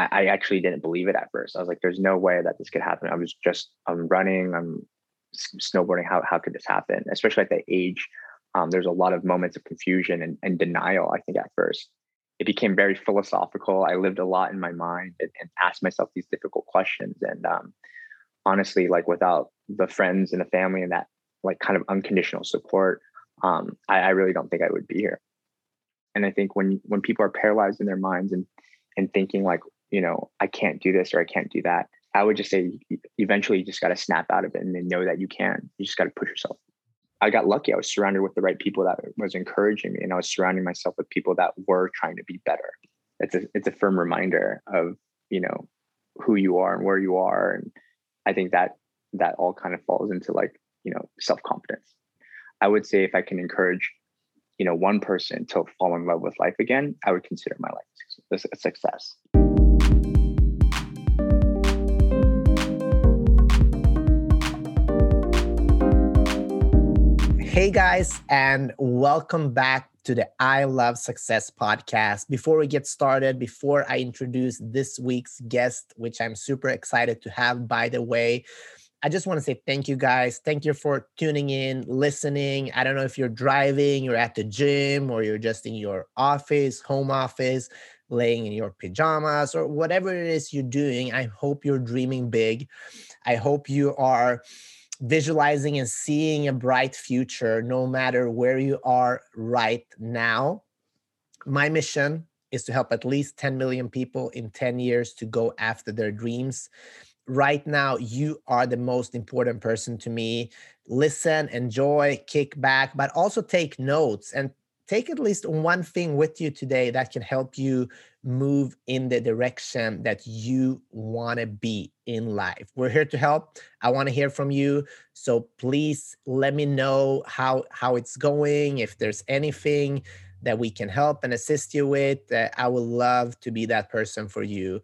I, I actually didn't believe it at first. I was like, "There's no way that this could happen." I was just I'm running, I'm snowboarding. How how could this happen? Especially at that age, um, there's a lot of moments of confusion and, and denial. I think at first, it became very philosophical. I lived a lot in my mind and, and asked myself these difficult questions. And um, honestly, like without the friends and the family and that like kind of unconditional support, um, I, I really don't think I would be here. And I think when when people are paralyzed in their minds and and thinking like, you know, I can't do this or I can't do that, I would just say eventually you just got to snap out of it and then know that you can. You just got to push yourself. I got lucky. I was surrounded with the right people that was encouraging me, and I was surrounding myself with people that were trying to be better. It's a it's a firm reminder of you know who you are and where you are, and I think that that all kind of falls into like you know self confidence. I would say if I can encourage you know one person to fall in love with life again, I would consider my life a success. Guys, and welcome back to the I Love Success podcast. Before we get started, before I introduce this week's guest, which I'm super excited to have, by the way, I just want to say thank you guys. Thank you for tuning in, listening. I don't know if you're driving, you're at the gym, or you're just in your office, home office, laying in your pajamas, or whatever it is you're doing. I hope you're dreaming big. I hope you are visualizing and seeing a bright future no matter where you are right now. My mission is to help at least 10 million people in 10 years to go after their dreams. Right now, you are the most important person to me. Listen, enjoy, kick back, but also take notes and take at least one thing with you today that can help you move in the direction that you want to be in life. We're here to help. I want to hear from you. So please let me know how how it's going, if there's anything that we can help and assist you with. Uh, I would love to be that person for you.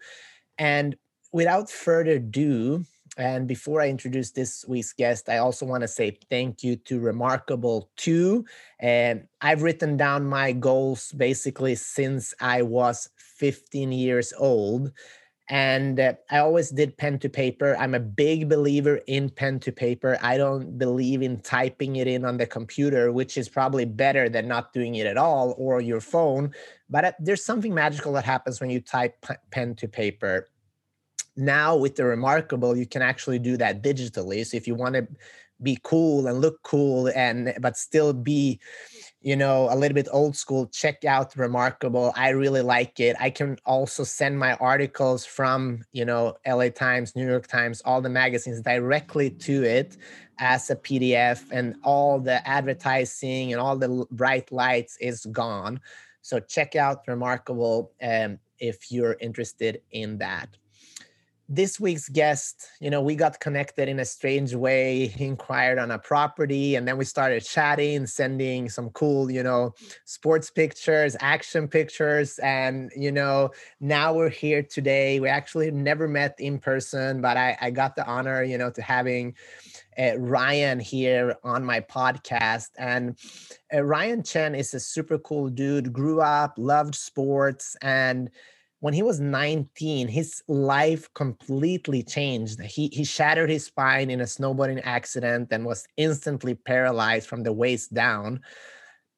And without further ado, and before I introduce this week's guest, I also want to say thank you to Remarkable 2. And I've written down my goals basically since I was 15 years old. And uh, I always did pen to paper. I'm a big believer in pen to paper. I don't believe in typing it in on the computer, which is probably better than not doing it at all or your phone. But uh, there's something magical that happens when you type p- pen to paper now with the remarkable you can actually do that digitally so if you want to be cool and look cool and but still be you know a little bit old school check out remarkable. I really like it. I can also send my articles from you know la times new york times all the magazines directly to it as a pdf and all the advertising and all the bright lights is gone. So check out remarkable um, if you're interested in that this week's guest, you know, we got connected in a strange way. Inquired on a property and then we started chatting, sending some cool, you know, sports pictures, action pictures. And, you know, now we're here today. We actually never met in person, but I, I got the honor, you know, to having uh, Ryan here on my podcast. And uh, Ryan Chen is a super cool dude, grew up, loved sports, and when he was 19, his life completely changed. He he shattered his spine in a snowboarding accident and was instantly paralyzed from the waist down.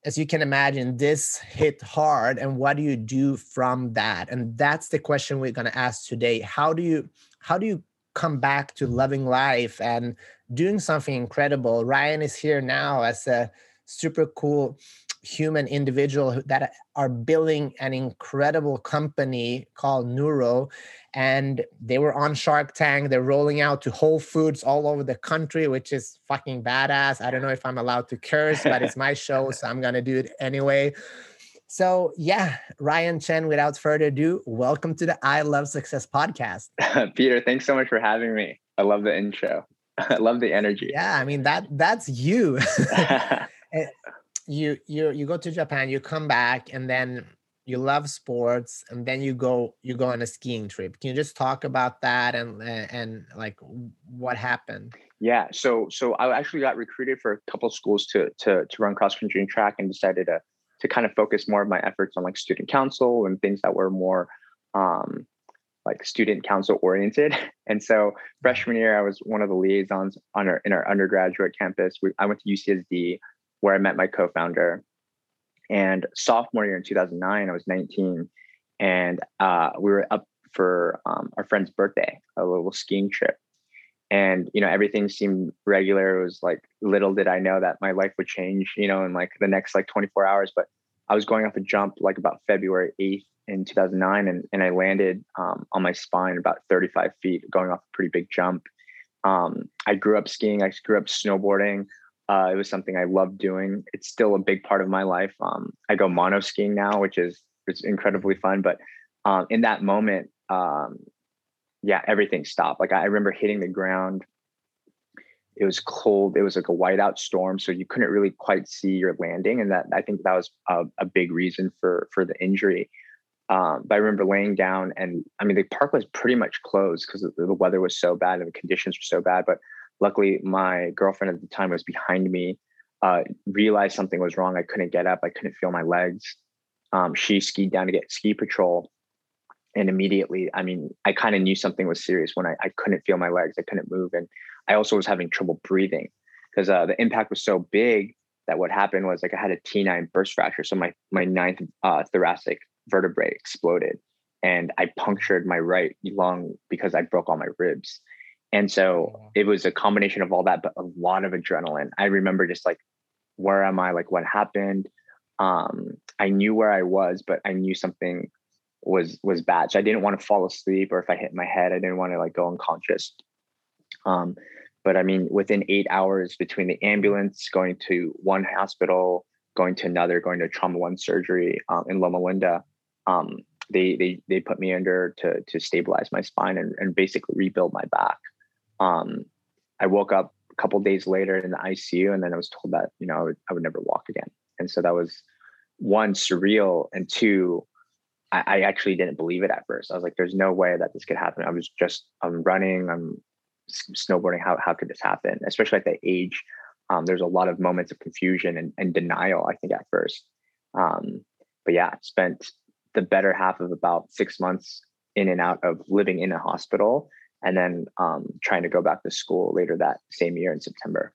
As you can imagine, this hit hard. And what do you do from that? And that's the question we're going to ask today. How do you how do you come back to loving life and doing something incredible? Ryan is here now as a super cool human individual that are building an incredible company called Neuro. And they were on Shark Tank. They're rolling out to Whole Foods all over the country, which is fucking badass. I don't know if I'm allowed to curse, but it's my show, so I'm gonna do it anyway. So yeah, Ryan Chen, without further ado, welcome to the I Love Success podcast. Peter, thanks so much for having me. I love the intro. I love the energy. Yeah, I mean that that's you. Eh, You you you go to Japan, you come back, and then you love sports, and then you go you go on a skiing trip. Can you just talk about that and and like what happened? Yeah, so so I actually got recruited for a couple schools to to to run cross country and track, and decided to to kind of focus more of my efforts on like student council and things that were more um, like student council oriented. And so freshman year, I was one of the liaisons on our in our undergraduate campus. We, I went to UCSD where I met my co-founder. And sophomore year in 2009, I was 19, and uh, we were up for um, our friend's birthday, a little skiing trip. And you know everything seemed regular. It was like little did I know that my life would change, you know, in like the next like 24 hours. But I was going off a jump like about February 8th, in 2009 and, and I landed um, on my spine about 35 feet, going off a pretty big jump. Um, I grew up skiing, I grew up snowboarding. Uh, it was something I loved doing. It's still a big part of my life. Um, I go mono skiing now, which is it's incredibly fun. But um, in that moment, um, yeah, everything stopped. Like I remember hitting the ground. It was cold. It was like a whiteout storm, so you couldn't really quite see your landing, and that I think that was a, a big reason for for the injury. Um, but I remember laying down, and I mean, the park was pretty much closed because the weather was so bad and the conditions were so bad. But luckily, my girlfriend at the time was behind me, uh, realized something was wrong. I couldn't get up, I couldn't feel my legs. Um, she skied down to get ski patrol. And immediately, I mean, I kind of knew something was serious when I, I couldn't feel my legs, I couldn't move. And I also was having trouble breathing because uh, the impact was so big that what happened was like I had a T9 burst fracture. So my, my ninth uh, thoracic vertebrae exploded and I punctured my right lung because I broke all my ribs. And so it was a combination of all that, but a lot of adrenaline. I remember just like, where am I? Like, what happened? Um, I knew where I was, but I knew something was was bad. So I didn't want to fall asleep, or if I hit my head, I didn't want to like go unconscious. Um, but I mean, within eight hours between the ambulance going to one hospital, going to another, going to trauma one surgery um, in Loma Linda, um, they they they put me under to to stabilize my spine and, and basically rebuild my back. Um, I woke up a couple days later in the ICU, and then I was told that you know I would, I would never walk again. And so that was one surreal, and two, I, I, actually didn't believe it at first. I was like, "There's no way that this could happen." I was just I'm running, I'm snowboarding. How how could this happen? Especially at that age, um, there's a lot of moments of confusion and, and denial. I think at first, um, but yeah, spent the better half of about six months in and out of living in a hospital and then um, trying to go back to school later that same year in September.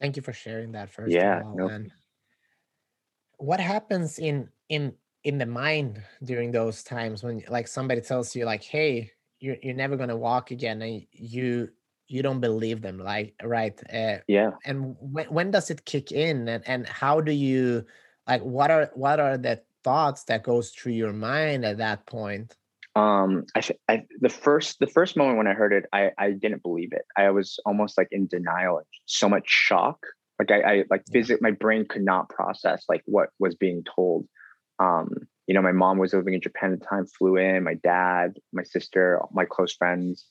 Thank you for sharing that first. Yeah. All, what happens in in in the mind during those times when like somebody tells you like, hey, you're you're never gonna walk again, and you you don't believe them, like right? Uh, yeah. And when when does it kick in, and and how do you like what are what are the thoughts that goes through your mind at that point um I, I the first the first moment when i heard it i i didn't believe it. I was almost like in denial so much shock. Like i, I like visit my brain could not process like what was being told. Um you know my mom was living in japan at the time flew in my dad my sister my close friends.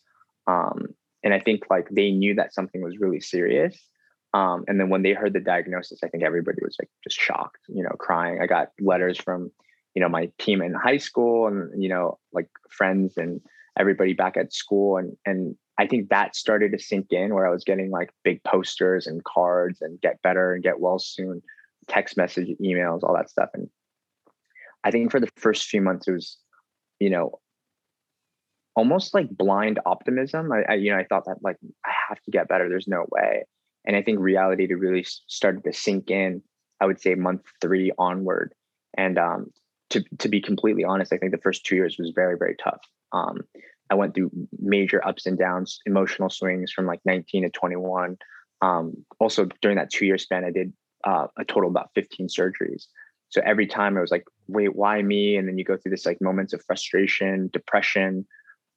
Um and i think like they knew that something was really serious. Um, and then when they heard the diagnosis, I think everybody was like just shocked, you know, crying. I got letters from, you know, my team in high school and, you know, like friends and everybody back at school. And, and I think that started to sink in where I was getting like big posters and cards and get better and get well soon, text message, emails, all that stuff. And I think for the first few months, it was, you know, almost like blind optimism. I, I you know, I thought that like, I have to get better. There's no way and I think reality to really started to sink in, I would say month three onward. And um, to, to be completely honest, I think the first two years was very, very tough. Um, I went through major ups and downs, emotional swings from like 19 to 21. Um, also, during that two year span, I did uh, a total about 15 surgeries. So every time I was like, wait, why me? And then you go through this like moments of frustration, depression,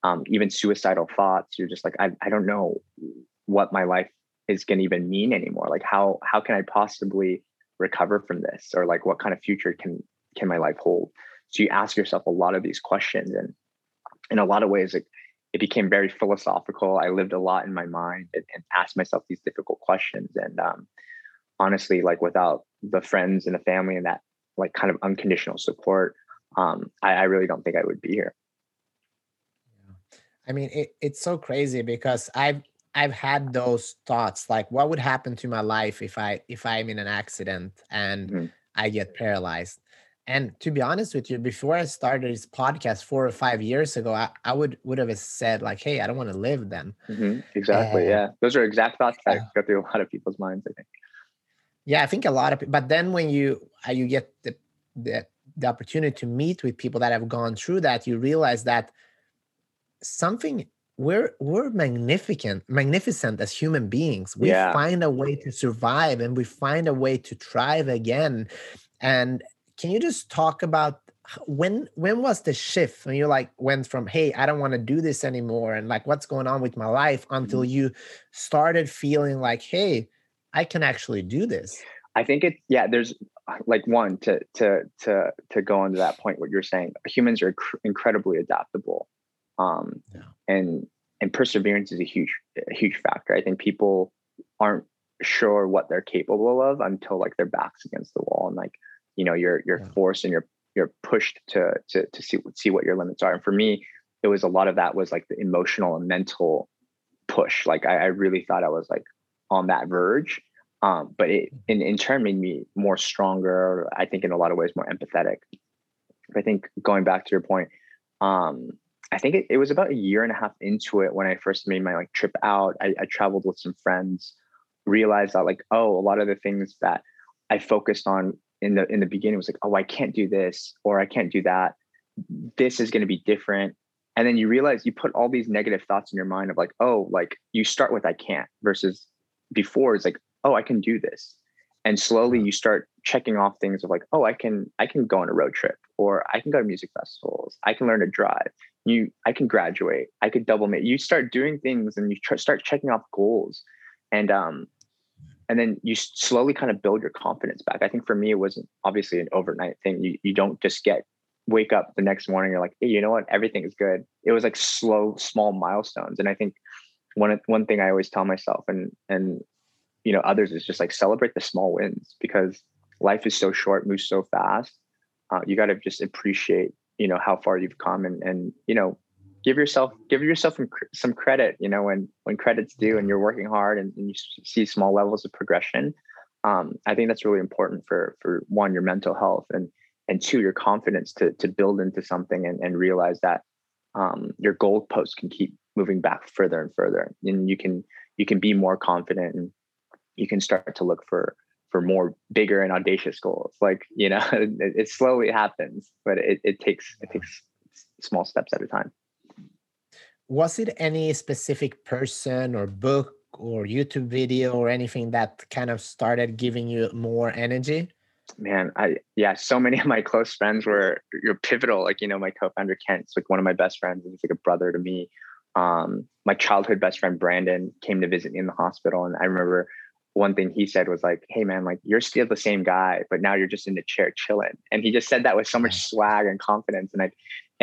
um, even suicidal thoughts. You're just like, I, I don't know what my life is going to even mean anymore like how how can i possibly recover from this or like what kind of future can can my life hold so you ask yourself a lot of these questions and in a lot of ways it, it became very philosophical i lived a lot in my mind and, and asked myself these difficult questions and um, honestly like without the friends and the family and that like kind of unconditional support um, I, I really don't think i would be here I mean, it, it's so crazy because I've I've had those thoughts like what would happen to my life if I if I'm in an accident and mm-hmm. I get paralyzed. And to be honest with you, before I started this podcast four or five years ago, I, I would would have said like, "Hey, I don't want to live then." Mm-hmm. Exactly. Uh, yeah, those are exact thoughts that go through a lot of people's minds. I think. Yeah, I think a lot of. But then when you uh, you get the, the the opportunity to meet with people that have gone through that, you realize that something we're we're magnificent magnificent as human beings we yeah. find a way to survive and we find a way to thrive again and can you just talk about when when was the shift when you like went from hey i don't want to do this anymore and like what's going on with my life until mm-hmm. you started feeling like hey i can actually do this i think it yeah there's like one to to to to go on to that point what you're saying humans are cr- incredibly adaptable um yeah. and and perseverance is a huge a huge factor i think people aren't sure what they're capable of until like their backs against the wall and like you know you're you're yeah. forced and you're you're pushed to to to see see what your limits are. And for me it was a lot of that was like the emotional and mental push. Like i, I really thought i was like on that verge. Um, but it in, in turn made me more stronger i think in a lot of ways more empathetic. I think going back to your point um, i think it, it was about a year and a half into it when i first made my like trip out. I, I traveled with some friends realized that like oh a lot of the things that i focused on in the in the beginning was like, oh, I can't do this or I can't do that. This is going to be different. And then you realize you put all these negative thoughts in your mind of like, oh, like you start with I can't versus before it's like, oh, I can do this. And slowly you start checking off things of like, oh, I can I can go on a road trip or I can go to music festivals. I can learn to drive. You I can graduate. I could double make. You start doing things and you tr- start checking off goals. And um and then you slowly kind of build your confidence back. I think for me, it wasn't obviously an overnight thing. You you don't just get wake up the next morning. You're like, hey, you know what? Everything is good. It was like slow, small milestones. And I think one one thing I always tell myself and and you know others is just like celebrate the small wins because life is so short, moves so fast. Uh, you got to just appreciate you know how far you've come and and you know give yourself give yourself some, some credit you know when when credit's due and you're working hard and, and you see small levels of progression um, i think that's really important for for one your mental health and and two your confidence to to build into something and, and realize that um, your goalpost can keep moving back further and further and you can you can be more confident and you can start to look for for more bigger and audacious goals. Like you know it, it slowly happens but it, it takes it takes small steps at a time was it any specific person or book or YouTube video or anything that kind of started giving you more energy? Man, I yeah, so many of my close friends were you're pivotal. Like, you know, my co-founder Kent's like one of my best friends. He's like a brother to me. Um, my childhood best friend Brandon came to visit me in the hospital. And I remember one thing he said was like, Hey man, like you're still the same guy, but now you're just in the chair chilling. And he just said that with so much swag and confidence. And I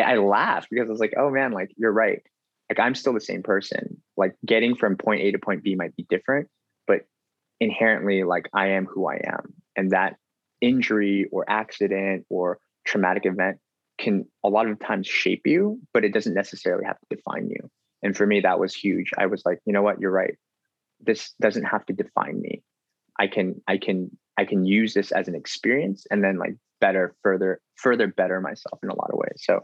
I laughed because I was like, oh man, like you're right like I'm still the same person. Like getting from point A to point B might be different, but inherently, like I am who I am. And that injury or accident or traumatic event can a lot of times shape you, but it doesn't necessarily have to define you. And for me, that was huge. I was like, you know what, you're right. This doesn't have to define me. I can, I can, I can use this as an experience and then like better, further, further better myself in a lot of ways. So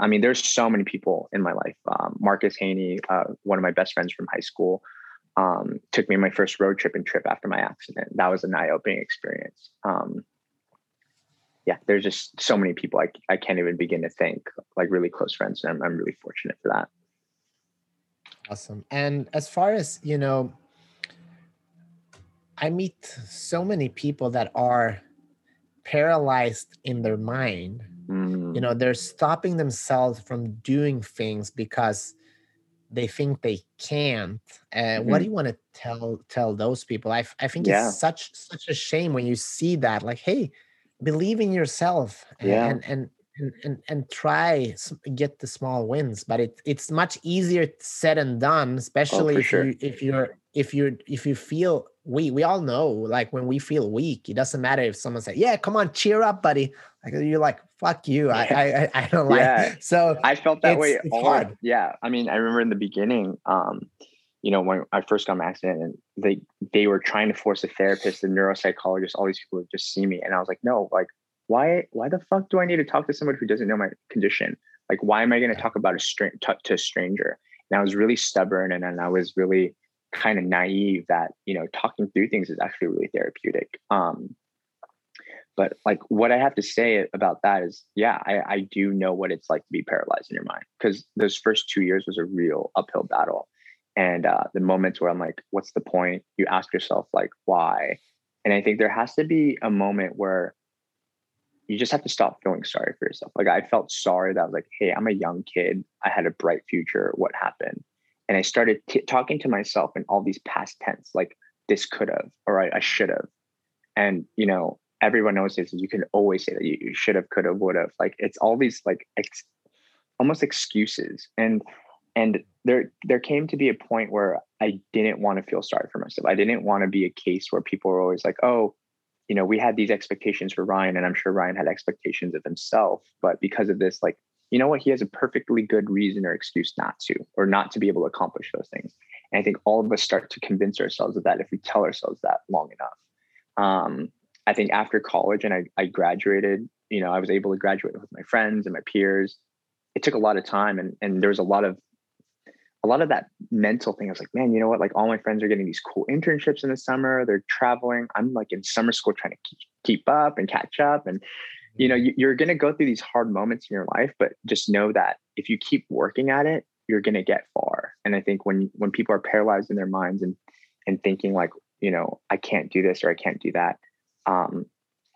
I mean, there's so many people in my life. Um, Marcus Haney, uh, one of my best friends from high school, um, took me on my first road trip and trip after my accident. That was an eye-opening experience. Um, yeah, there's just so many people I, I can't even begin to think, like really close friends. And I'm, I'm really fortunate for that. Awesome. And as far as, you know, I meet so many people that are paralyzed in their mind Mm. You know, they're stopping themselves from doing things because they think they can't. Uh, mm-hmm. What do mm-hmm. you want to tell tell those people? I, I think yeah. it's such such a shame when you see that. Like, hey, believe in yourself yeah. and and and and, and try get the small wins. But it it's much easier said and done, oh, especially oh, if sure. you if you're if you're if you feel weak, we all know like when we feel weak it doesn't matter if someone says yeah come on cheer up buddy like you're like fuck you i i, I don't like yeah. so i felt that way it's hard. yeah i mean i remember in the beginning um you know when i first got my accident and they they were trying to force a therapist a neuropsychologist all these people would just see me and i was like no like why why the fuck do I need to talk to somebody who doesn't know my condition? Like, why am I going to talk about a str- to, to a stranger? And I was really stubborn, and then I was really kind of naive that you know talking through things is actually really therapeutic. Um, but like what I have to say about that is, yeah, I, I do know what it's like to be paralyzed in your mind because those first two years was a real uphill battle. And uh, the moments where I'm like, what's the point? You ask yourself, like, why? And I think there has to be a moment where you just have to stop feeling sorry for yourself. Like I felt sorry that I was like, hey, I'm a young kid. I had a bright future. What happened? And I started t- talking to myself in all these past tense, like this could have, or I, I should have. And, you know, everyone knows this. You can always say that you, you should have, could have, would have. Like it's all these like ex- almost excuses. And and there there came to be a point where I didn't want to feel sorry for myself. I didn't want to be a case where people were always like, oh, you know, we had these expectations for Ryan, and I'm sure Ryan had expectations of himself. But because of this, like, you know what, he has a perfectly good reason or excuse not to, or not to be able to accomplish those things. And I think all of us start to convince ourselves of that if we tell ourselves that long enough. Um, I think after college and I, I graduated, you know, I was able to graduate with my friends and my peers. It took a lot of time and, and there was a lot of a lot of that mental thing. I was like, man, you know what? Like all my friends are getting these cool internships in the summer. They're traveling. I'm like in summer school trying to keep, keep up and catch up. And, you know, you, are going to go through these hard moments in your life, but just know that if you keep working at it, you're going to get far. And I think when, when people are paralyzed in their minds and, and thinking like, you know, I can't do this or I can't do that, um,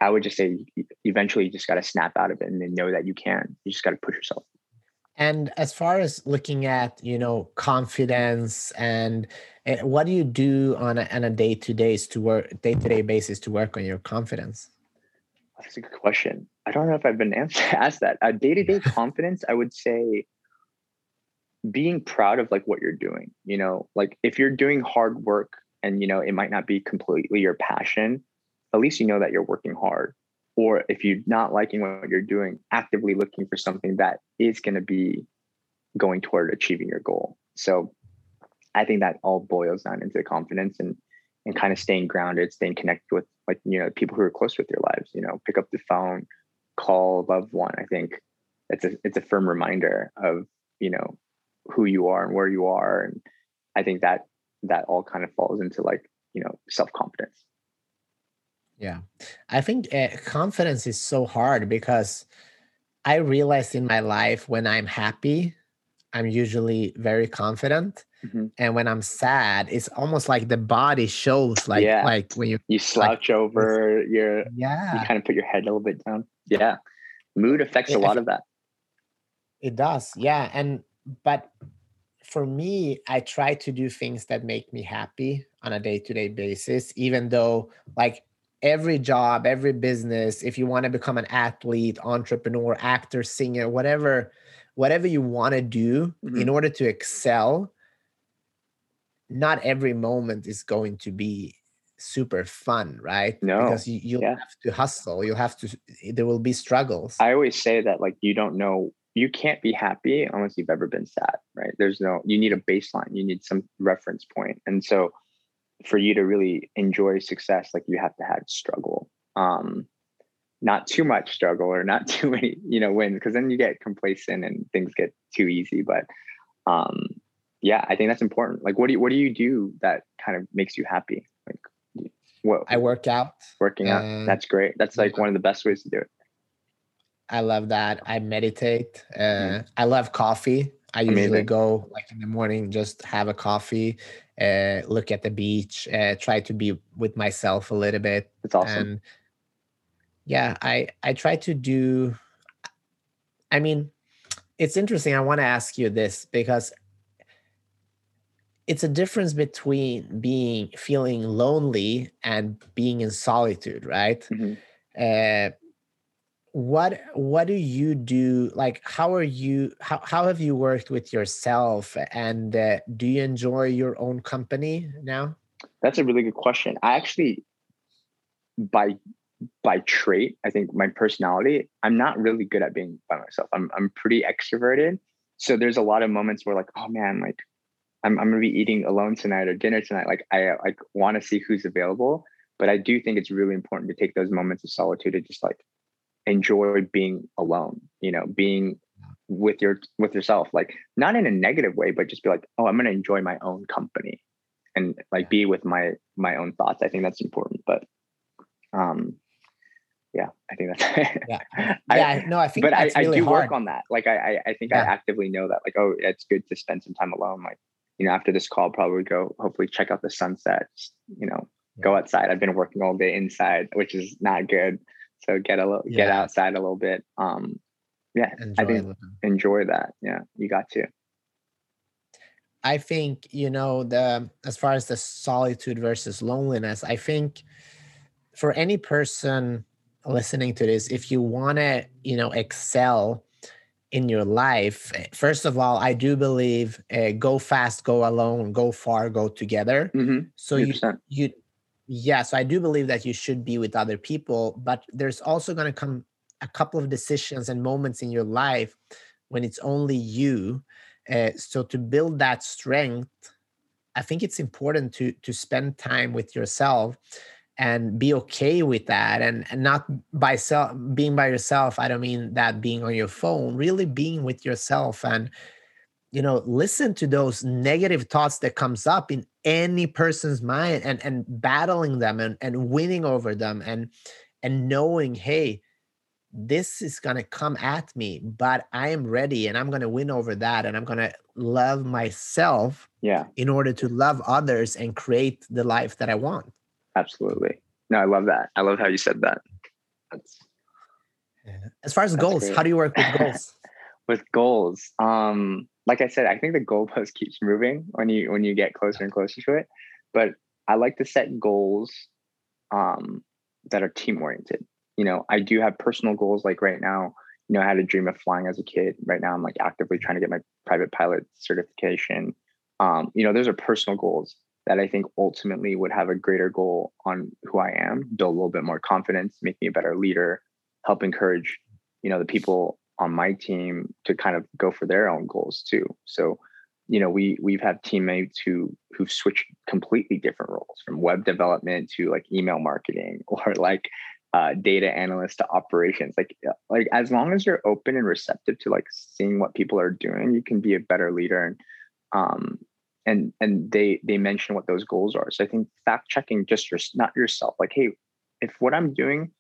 I would just say eventually you just got to snap out of it and then know that you can. You just got to push yourself. And as far as looking at you know confidence and uh, what do you do on a, on a day to work day to day basis to work on your confidence? That's a good question. I don't know if I've been asked that. A day to day confidence, I would say being proud of like what you're doing. You know, like if you're doing hard work and you know it might not be completely your passion, at least you know that you're working hard. Or if you're not liking what you're doing, actively looking for something that is going to be going toward achieving your goal. So I think that all boils down into confidence and and kind of staying grounded, staying connected with like you know people who are close with your lives. You know, pick up the phone, call a loved one. I think it's a it's a firm reminder of you know who you are and where you are, and I think that that all kind of falls into like you know self confidence. Yeah. I think uh, confidence is so hard because I realized in my life when I'm happy, I'm usually very confident. Mm-hmm. And when I'm sad, it's almost like the body shows like yeah. like when you you slouch like, over your yeah you kind of put your head a little bit down. Yeah. Mood affects it, a lot of that. It does. Yeah. And but for me, I try to do things that make me happy on a day-to-day basis, even though like every job, every business, if you want to become an athlete, entrepreneur, actor, singer, whatever, whatever you want to do mm-hmm. in order to excel, not every moment is going to be super fun, right? No. Because you, you'll yeah. have to hustle. You'll have to, there will be struggles. I always say that, like, you don't know, you can't be happy unless you've ever been sad, right? There's no, you need a baseline, you need some reference point. And so, for you to really enjoy success, like you have to have struggle. Um, not too much struggle or not too many, you know, wins, because then you get complacent and things get too easy. But um, yeah, I think that's important. Like, what do you what do you do that kind of makes you happy? Like, what I work out. Working out. That's great. That's like one of the best ways to do it. I love that. I meditate. Uh, mm. I love coffee. I usually go like in the morning, just have a coffee, uh, look at the beach, uh, try to be with myself a little bit. it's awesome. And yeah, I I try to do. I mean, it's interesting. I want to ask you this because it's a difference between being feeling lonely and being in solitude, right? Mm-hmm. Uh, what what do you do like how are you how, how have you worked with yourself and uh, do you enjoy your own company now that's a really good question i actually by by trait i think my personality i'm not really good at being by myself. I'm, I'm pretty extroverted. So there's a lot of moments where like oh man like i'm, I'm gonna be eating alone tonight or dinner tonight. Like i like want to see who's available but i do think it's really important to take those moments of solitude to just like enjoy being alone you know being with your with yourself. Like not in a negative way but just be like oh i'm going to enjoy my own company and like be with my my own thoughts. I think that's important but um yeah i think that's yeah yeah no i think but I, really I do hard. work on that like i i, I think yeah. i actively know that like oh it's good to spend some time alone like you know after this call probably go hopefully check out the sunset. you know yeah. go outside i've been working all day inside which is not good so get a little yeah. get outside a little bit um yeah enjoy i think enjoy that yeah you got to i think you know the as far as the solitude versus loneliness i think for any person listening to this if you want to you know excel in your life eh, first of all i do believe uh, go fast go alone go far go together mm-hmm. so you you yeah so i do believe that you should be with other people but there's also going to come a couple of decisions and moments in your life when it's only you uh, so to build that strength i think it's important to to spend time with yourself and be okay with that. And, and not by self being by yourself i don't mean that being on your phone really being with yourself and you know listen to those negative thoughts that comes up in any person's mind and and battling them and, and winning over them and and knowing hey this is going to come at me but i am ready and i'm going to win over that and i'm going to love myself yeah. in order to love others and create the life that i want absolutely no i love that i love how you said that that's yeah. as far as goals great. how do you work with goals with goals um like i said i think the goalpost keeps moving when you when you get closer and closer to it but i like to set goals um that are team oriented you know, I do have personal goals. Like right now, you know, I had a dream of flying as a kid. Right now, I'm like actively trying to get my private pilot certification. Um, you know, those are personal goals that I think ultimately would have a greater goal on who I am, build a little bit more confidence, make me a better leader, help encourage, you know, the people on my team to kind of go for their own goals too. So, you know, we we've had teammates who who've switched completely different roles from web development to like email marketing or like uh, data analyst to operations like uh, like as long as you're open and receptive to like seeing what people are doing you can be a better leader and um and and they they mention what those goals are. So i think fact checking just your not yourself like hey if what i'm doing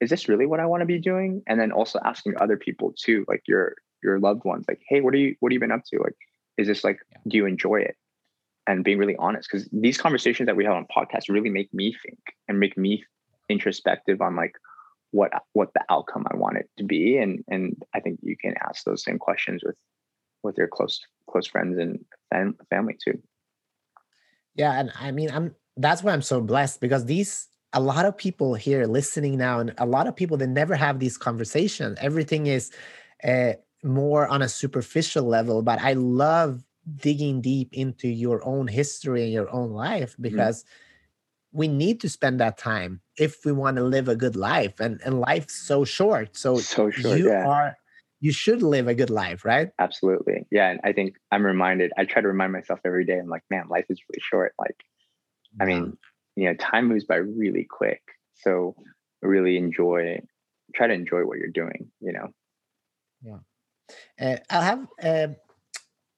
is this really what i want to be doing? And then also asking other people too like your your loved ones like hey what are you what have you been up to? Like is this like do you enjoy it? And being really honest because these conversations that we have on podcasts really make me think and make me introspective on like what what the outcome I want it to be, and and I think you can ask those same questions with with your close close friends and fam- family too. Yeah, and I mean, I'm that's why I'm so blessed because these a lot of people here listening now, and a lot of people that never have these conversations. Everything is uh, more on a superficial level, but I love digging deep into your own history and your own life mm-hmm. because. Mm we need to spend that time if we want to live a good life and and life's so short so, so short, you yeah. are you should live a good life right absolutely yeah and i think i'm reminded i try to remind myself every day i'm like man life is really short like i mean you know time moves by really quick so really enjoy try to enjoy what you're doing you know yeah uh, i'll have uh,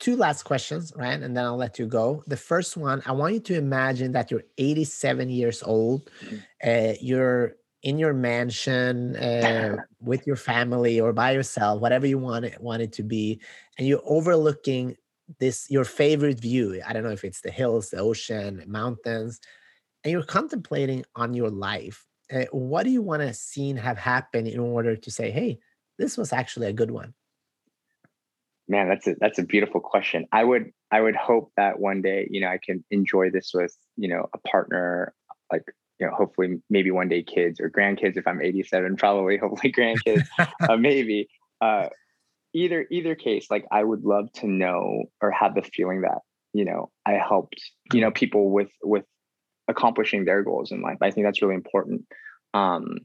two last questions, right? And then I'll let you go. The first one, I want you to imagine that you're 87 years old. Mm-hmm. Uh, you're in your mansion uh, with your family or by yourself, whatever you want it, want it to be, and you're overlooking this your favorite view. I don't know if it's the hills, the ocean, mountains, and you're contemplating on your life. Uh, what do you want to see and have happen in order to say, "Hey, this was actually a good one"? man that's a that's a beautiful question i would i would hope that one day you know i can enjoy this with you know a partner like you know hopefully maybe one day kids or grandkids if i'm 87 probably hopefully grandkids uh, maybe uh, either either case like i would love to know or have the feeling that you know i helped you know people with with accomplishing their goals in life. I think that's really important. Um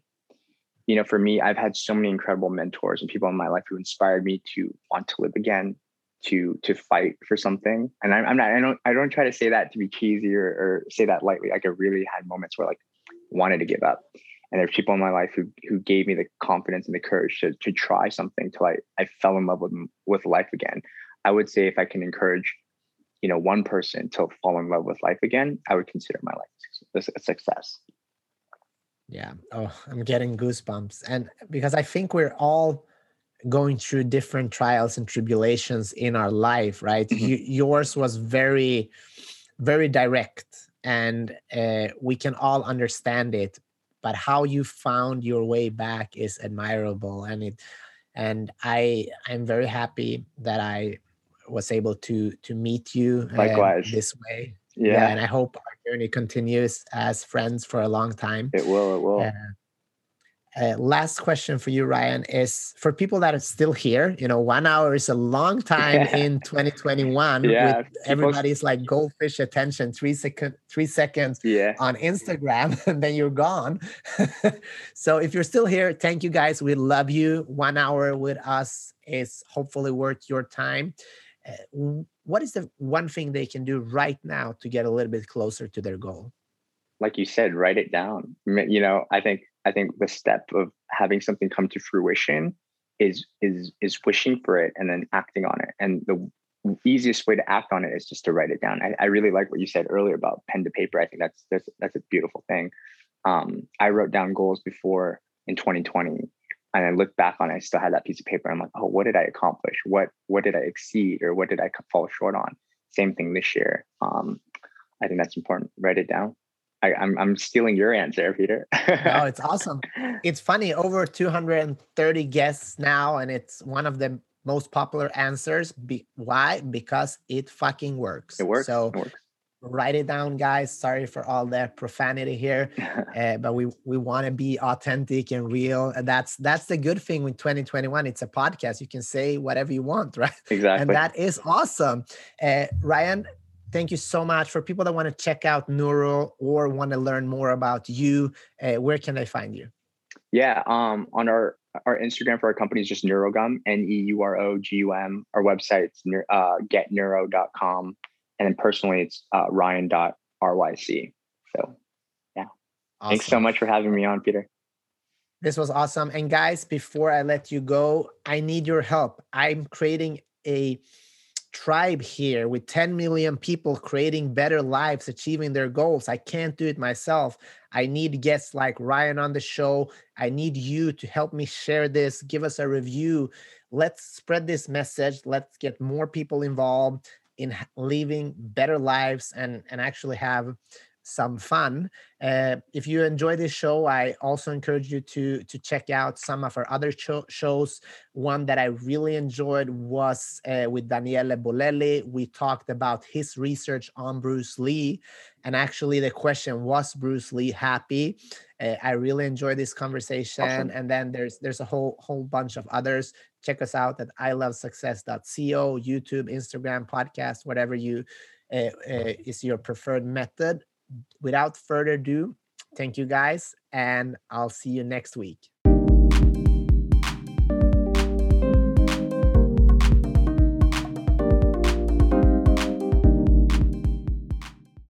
you know, for me, I've had so many incredible mentors and people in my life who inspired me to want to live again, to to fight for something. And I'm, I'm not, I don't, I don't try to say that to be cheesy or, or say that lightly. Like I really had moments where like wanted to give up. and there's people in my life who who gave me the confidence and the courage to to try something till I I fell in love with with life again. I would say if I can encourage, you know, one person to fall in love with life again, I would consider my life a success. Yeah. Oh, I'm getting goosebumps, and because I think we're all going through different trials and tribulations in our life, right? Mm-hmm. You, yours was very, very direct, and uh, we can all understand it. But how you found your way back is admirable, and it, and I, I'm very happy that I was able to to meet you uh, this way. Yeah. yeah. and I hope our journey continues as friends for a long time. It will. It will. Uh, uh, last question for you, Ryan, is for people that are still here. You know, one hour is a long time yeah. in 2021. Yeah, with everybody's like goldfish attention, three second, three seconds yeah. on Instagram, and then you're gone. so if you're still here, thank you guys. We love you. One hour with us is hopefully worth your time. Uh, what is the one thing they can do right now to get a little bit closer to their goal? Like you said, write it down. You know, I think I think the step of having something come to fruition is is is wishing for it and then acting on it. And the easiest way to act on it is just to write it down. I, I really like what you said earlier about pen to paper. I think that's that's that's a beautiful thing. Um, I wrote down goals before in 2020 and I look back on it, I still had that piece of paper. I'm like, oh, what did I accomplish? What what did I exceed or what did I fall short on? Same thing this year. Um, I think that's important. Write it down. I, am I'm, I'm stealing your answer, Peter. no, it's awesome. It's funny. Over 230 guests now, and it's one of the most popular answers. Be, why? Because it fucking works. It works. So it works. write it down, guys. Sorry for all the profanity here, uh, but we we want to be authentic and real. And that's that's the good thing with 2021. It's a podcast. You can say whatever you want, right? Exactly. And that is awesome. Uh, Ryan, thank you so much for people that want to check out Neuro or want to learn more about you. Uh, where can they find you? Yeah, um, on our our Instagram for our company is just Neurogum, N E U R O G U M. Our website's uh, getneuro.com. And then personally, it's uh, ryan.ryc. So, yeah. Awesome. Thanks so much for having me on, Peter. This was awesome. And guys, before I let you go, I need your help. I'm creating a tribe here with 10 million people creating better lives, achieving their goals. I can't do it myself. I need guests like Ryan on the show. I need you to help me share this, give us a review. Let's spread this message. Let's get more people involved in living better lives and and actually have some fun. Uh, if you enjoy this show, I also encourage you to to check out some of our other cho- shows. One that I really enjoyed was uh, with Daniele Bolelli. We talked about his research on Bruce Lee, and actually the question was Bruce Lee happy? Uh, I really enjoyed this conversation. Awesome. And then there's there's a whole whole bunch of others. Check us out at ilovesuccess.co, YouTube, Instagram, podcast, whatever you uh, uh, is your preferred method without further ado, thank you guys, and I'll see you next week.